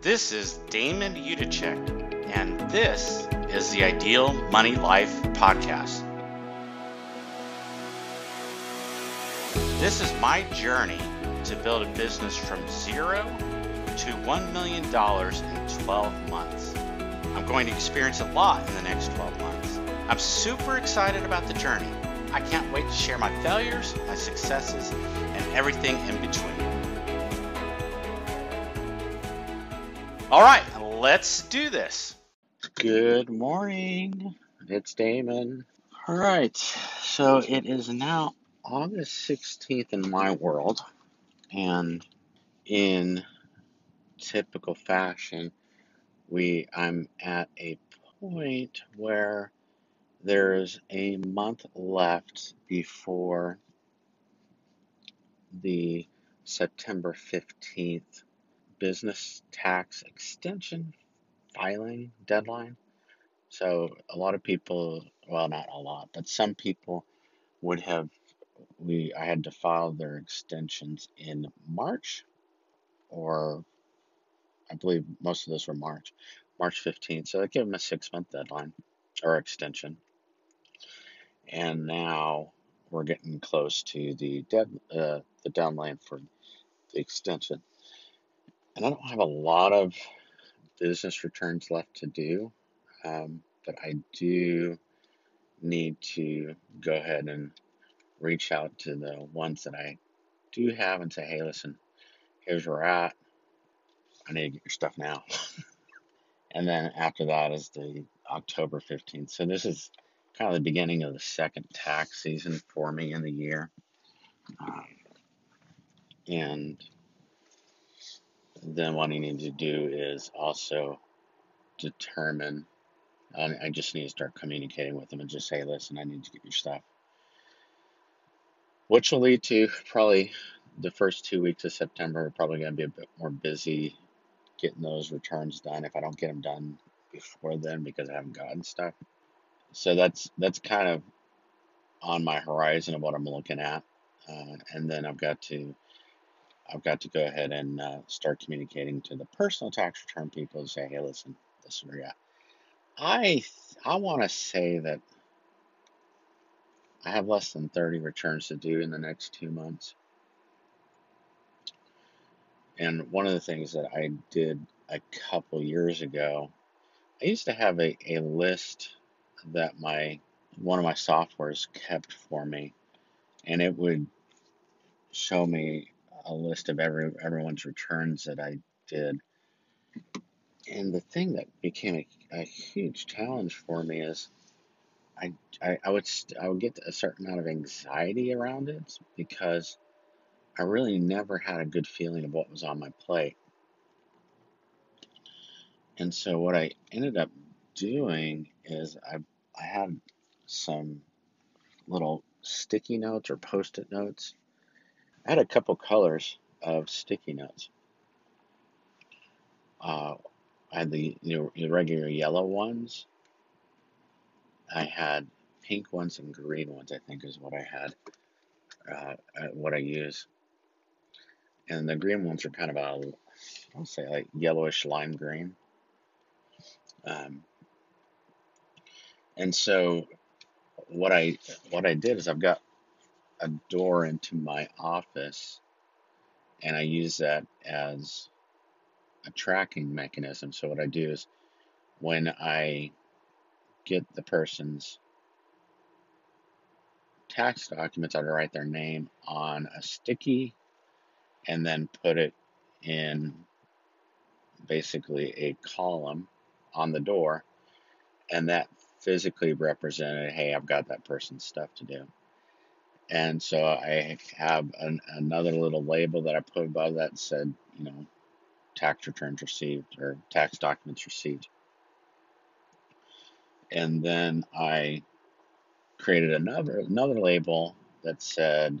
This is Damon Udacek, and this is the Ideal Money Life Podcast. This is my journey to build a business from zero to $1 million in 12 months. I'm going to experience a lot in the next 12 months. I'm super excited about the journey. I can't wait to share my failures, my successes, and everything in between. All right, let's do this. Good morning. It's Damon. All right, so it is now August 16th in my world, and in typical fashion, we I'm at a point where there's a month left before the September 15th business tax extension filing deadline. So a lot of people, well, not a lot, but some people would have we I had to file their extensions in March or I believe most of those were March, March 15th. So I gave them a six month deadline or extension. And now we're getting close to the dead uh, the deadline for the extension. And I don't have a lot of business returns left to do, um, but I do need to go ahead and reach out to the ones that I do have and say, hey, listen, here's where we're at. I need to get your stuff now. and then after that is the October 15th. So this is kind of the beginning of the second tax season for me in the year. Um, and then what I need to do is also determine. I just need to start communicating with them and just say, listen, I need to get your stuff. Which will lead to probably the first two weeks of September are probably going to be a bit more busy getting those returns done if I don't get them done before then because I haven't gotten stuff. So that's that's kind of on my horizon of what I'm looking at, uh, and then I've got to I've got to go ahead and uh, start communicating to the personal tax return people and say, hey, listen, this is at. I I want to say that I have less than 30 returns to do in the next two months. And one of the things that I did a couple years ago, I used to have a, a list that my one of my softwares kept for me, and it would show me a list of every everyone's returns that I did. And the thing that became a, a huge challenge for me is I, I, I would I would get a certain amount of anxiety around it because I really never had a good feeling of what was on my plate. And so what I ended up doing is I I had some little sticky notes or post-it notes had a couple colors of sticky notes. Uh, I had the you know, the regular yellow ones. I had pink ones and green ones. I think is what I had. Uh, uh what I use. And the green ones are kind of a, I'll say like yellowish lime green. Um, and so what I what I did is I've got a door into my office and I use that as a tracking mechanism. So what I do is when I get the person's tax documents, I write their name on a sticky and then put it in basically a column on the door and that physically represented hey i've got that person's stuff to do and so I have an, another little label that I put above that said, you know, tax returns received or tax documents received. And then I created another another label that said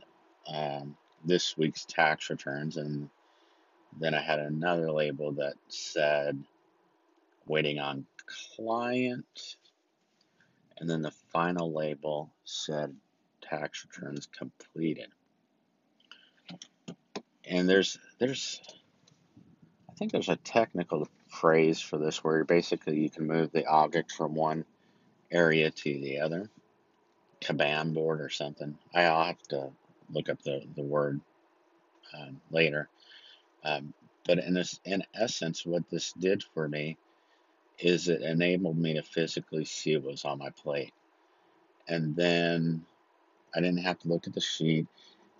um, this week's tax returns, and then I had another label that said waiting on client, and then the final label said tax returns completed. And there's there's I think there's a technical phrase for this where basically you can move the object from one area to the other, Kanban board or something. I'll have to look up the, the word um, later. Um, but in this, in essence, what this did for me is it enabled me to physically see what was on my plate, and then I didn't have to look at the sheet.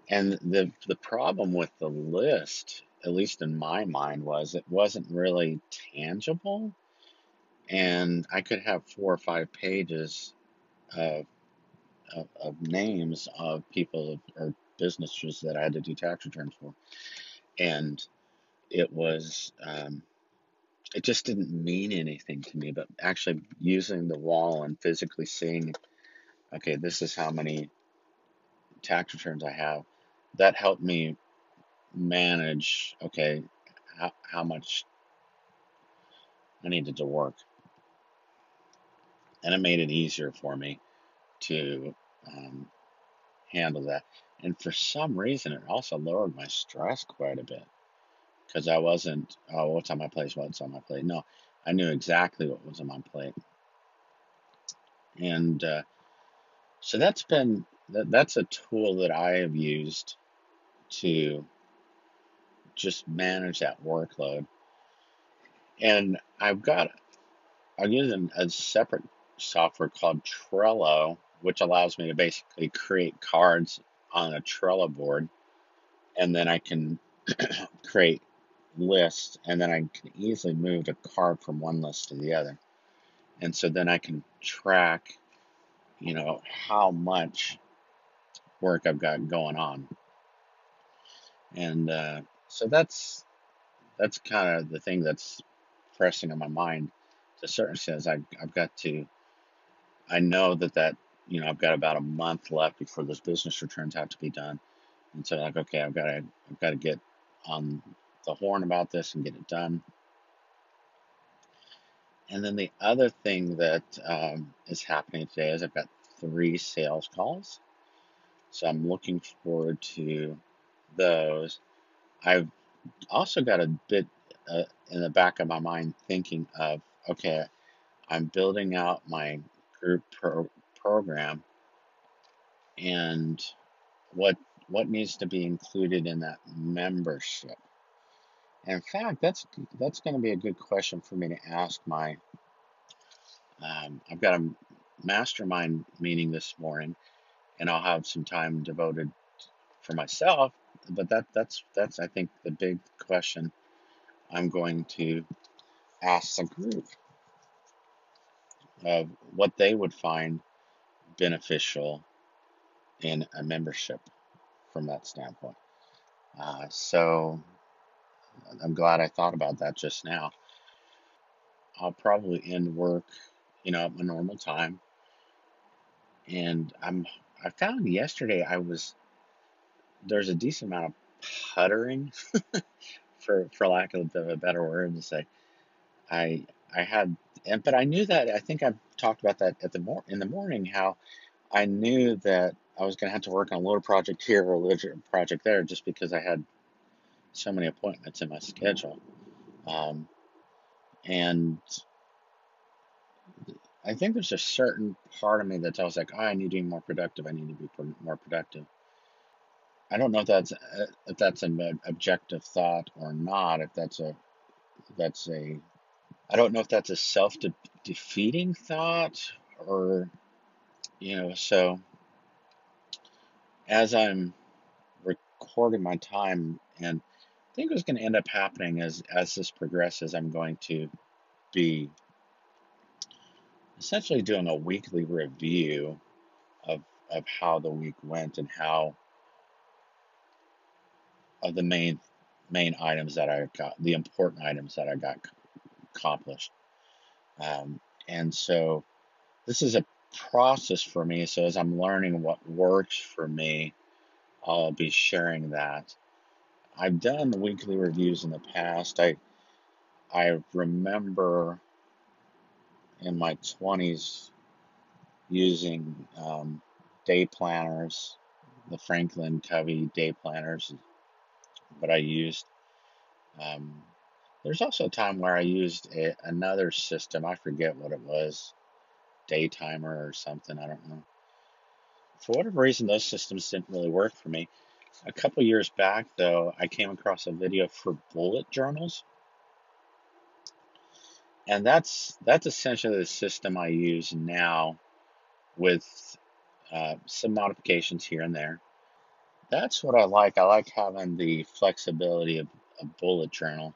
And the the problem with the list, at least in my mind, was it wasn't really tangible, and I could have four or five pages of of, of names of people or businesses that I had to do tax returns for, and it was um, it just didn't mean anything to me. But actually using the wall and physically seeing, okay, this is how many tax returns I have, that helped me manage, okay, how, how much I needed to work. And it made it easier for me to um, handle that. And for some reason, it also lowered my stress quite a bit because I wasn't, oh, what's on my plate? What's on my plate? No, I knew exactly what was on my plate. And uh, so that's been, that, that's a tool that I have used to just manage that workload. And I've got, I'm using a separate software called Trello, which allows me to basically create cards on a Trello board. And then I can create lists, and then I can easily move a card from one list to the other. And so then I can track, you know, how much work I've got going on. And uh, so that's that's kind of the thing that's pressing on my mind to certain extent. I, I've got to, I know that that, you know, I've got about a month left before those business returns have to be done. And so like, okay, I've got to, I've got to get on the horn about this and get it done. And then the other thing that um, is happening today is I've got three sales calls. So I'm looking forward to those. I've also got a bit uh, in the back of my mind thinking of okay, I'm building out my group pro- program and what what needs to be included in that membership. In fact, that's that's going to be a good question for me to ask my. Um, I've got a mastermind meeting this morning, and I'll have some time devoted for myself. But that that's that's I think the big question I'm going to ask the group of what they would find beneficial in a membership from that standpoint. Uh, so I'm glad I thought about that just now. I'll probably end work, you know, at my normal time. And I'm I found yesterday I was there's a decent amount of puttering for for lack of a better word to say. I I had and but I knew that I think I've talked about that at the mor- in the morning how I knew that I was going to have to work on a little project here or a little project there just because I had so many appointments in my schedule. Um, and I think there's a certain part of me that tells like, oh, I need to be more productive. I need to be more productive. I don't know if that's if that's an objective thought or not. If that's a that's a I don't know if that's a self defeating thought or you know. So as I'm recording my time and I think what's going to end up happening is as this progresses, I'm going to be essentially doing a weekly review of of how the week went and how of the main main items that I got, the important items that I got accomplished. Um, and so this is a process for me. So as I'm learning what works for me, I'll be sharing that. I've done weekly reviews in the past. I I remember in my 20s using um, day planners, the Franklin Covey day planners, but I used um, There's also a time where I used a, another system. I forget what it was, Daytimer or something. I don't know. For whatever reason, those systems didn't really work for me. A couple years back, though, I came across a video for bullet journals, and that's that's essentially the system I use now with uh, some modifications here and there. That's what I like. I like having the flexibility of a bullet journal,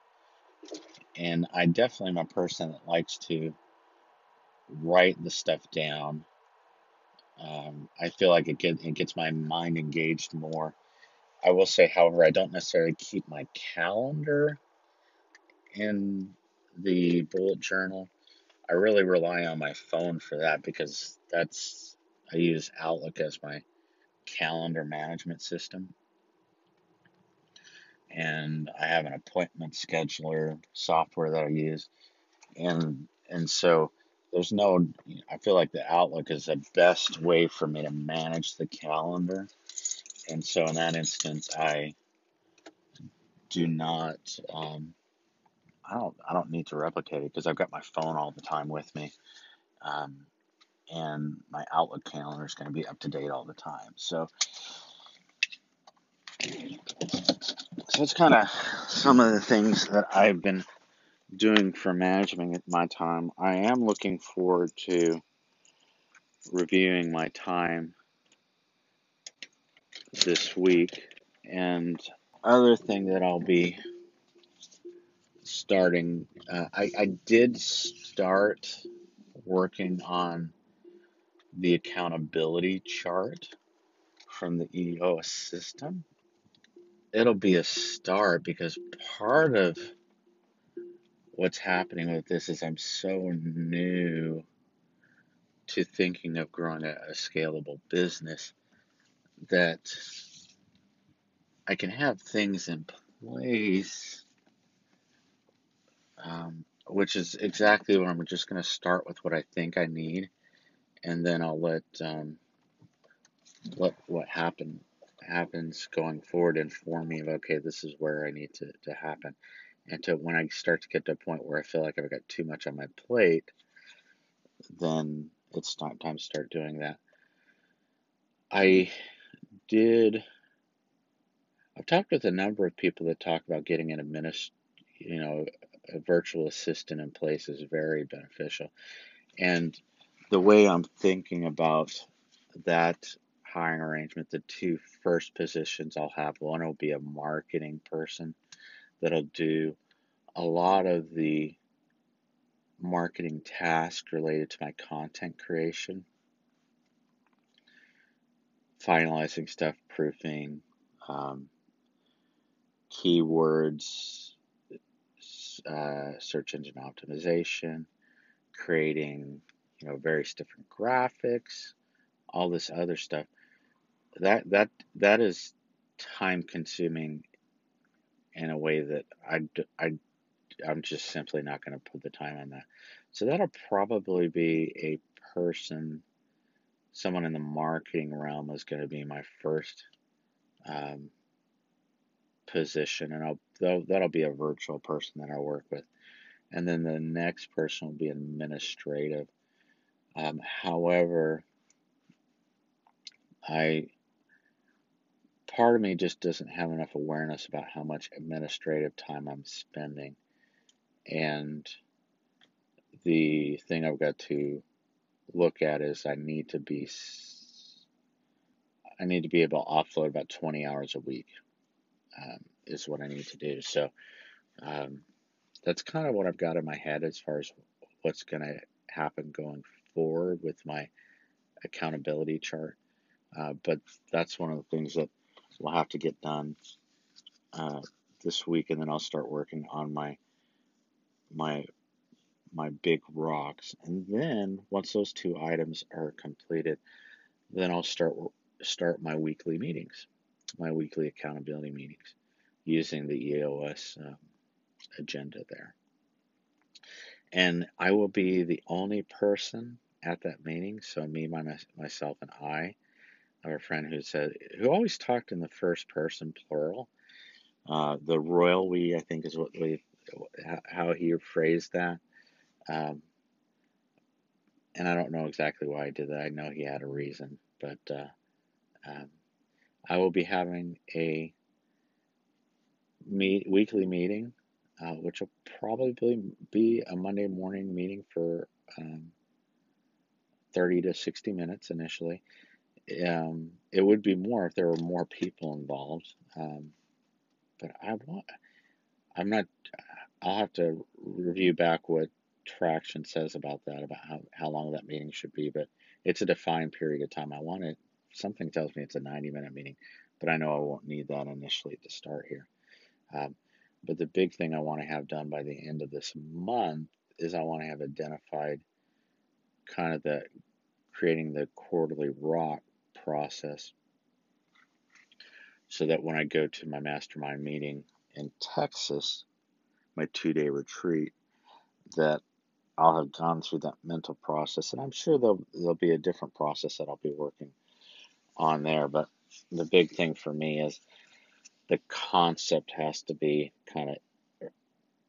and I definitely am a person that likes to write the stuff down. Um, I feel like it, get, it gets my mind engaged more. I will say, however, I don't necessarily keep my calendar in the bullet journal. I really rely on my phone for that because that's I use Outlook as my calendar management system, and I have an appointment scheduler software that I use, and and so there's no. I feel like the Outlook is the best way for me to manage the calendar, and so in that instance, I do not. Um, I don't. I don't need to replicate it because I've got my phone all the time with me. Um, and my Outlook calendar is going to be up to date all the time. So, so it's kind of some of the things that I've been doing for managing my time. I am looking forward to reviewing my time this week, and other thing that I'll be starting. Uh, I I did start working on the accountability chart from the EOS system. It'll be a start because part of what's happening with this is I'm so new to thinking of growing a, a scalable business that I can have things in place, um, which is exactly what I'm just going to start with what I think I need, and then I'll let um, let what happen happens going forward inform me of okay, this is where I need to, to happen. And to when I start to get to a point where I feel like I've got too much on my plate, then it's not time to start doing that. I did. I've talked with a number of people that talk about getting an administ, you know, a virtual assistant in place is very beneficial. And the way I'm thinking about that hiring arrangement, the two first positions I'll have, one will be a marketing person that'll do a lot of the marketing tasks related to my content creation, finalizing stuff, proofing, um, keywords, uh, search engine optimization, creating you know various different graphics, all this other stuff. That that that is time consuming in a way that I, I I'm just simply not going to put the time on that. So that'll probably be a person, someone in the marketing realm is going to be my first um, position, and I'll that'll, that'll be a virtual person that I work with, and then the next person will be administrative. Um, however, I part of me just doesn't have enough awareness about how much administrative time I'm spending, and the thing I've got to look at is I need to be I need to be able to offload about 20 hours a week um, is what I need to do. So um, that's kind of what I've got in my head as far as what's going to happen going forward with my accountability chart. Uh, but that's one of the things that will have to get done uh, this week, and then I'll start working on my my my big rocks. And then once those two items are completed, then I'll start start my weekly meetings, my weekly accountability meetings, using the EOS um, agenda there. And I will be the only person at that meeting. So me, my, myself, and I. I have a friend who said who always talked in the first person plural. Uh, the royal we, I think, is what we how he phrased that. Um, and I don't know exactly why I did that. I know he had a reason, but uh, um, I will be having a meet weekly meeting, uh, which will probably be a Monday morning meeting for um, 30 to 60 minutes initially. Um, it would be more if there were more people involved. Um, but I want, I'm not, I'll have to review back what traction says about that, about how, how long that meeting should be. But it's a defined period of time. I want it, something tells me it's a 90 minute meeting, but I know I won't need that initially to start here. Um, but the big thing I want to have done by the end of this month is I want to have identified kind of the creating the quarterly rock process so that when I go to my mastermind meeting in Texas, my two day retreat, that I'll have gone through that mental process. And I'm sure there'll, there'll be a different process that I'll be working on there. But the big thing for me is the concept has to be kind of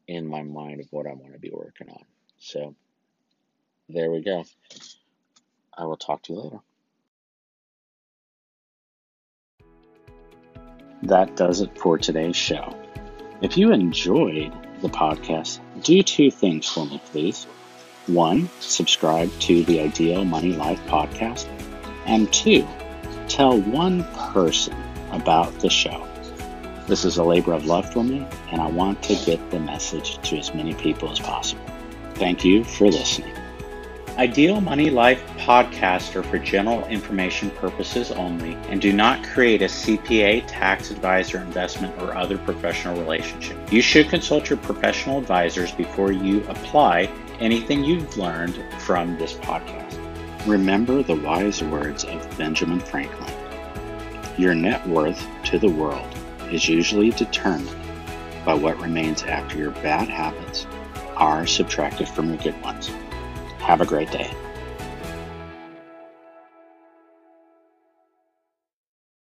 in my mind of what I want to be working on. So there we go. I will talk to you later. That does it for today's show. If you enjoyed the podcast, do two things for me, please. One, subscribe to the Ideal Money Life podcast. And two, tell one person about the show. This is a labor of love for me, and I want to get the message to as many people as possible. Thank you for listening. Ideal Money Life podcasts are for general information purposes only and do not create a CPA, tax advisor, investment, or other professional relationship. You should consult your professional advisors before you apply anything you've learned from this podcast. Remember the wise words of Benjamin Franklin Your net worth to the world is usually determined by what remains after your bad habits are subtracted from your good ones. Have a great day.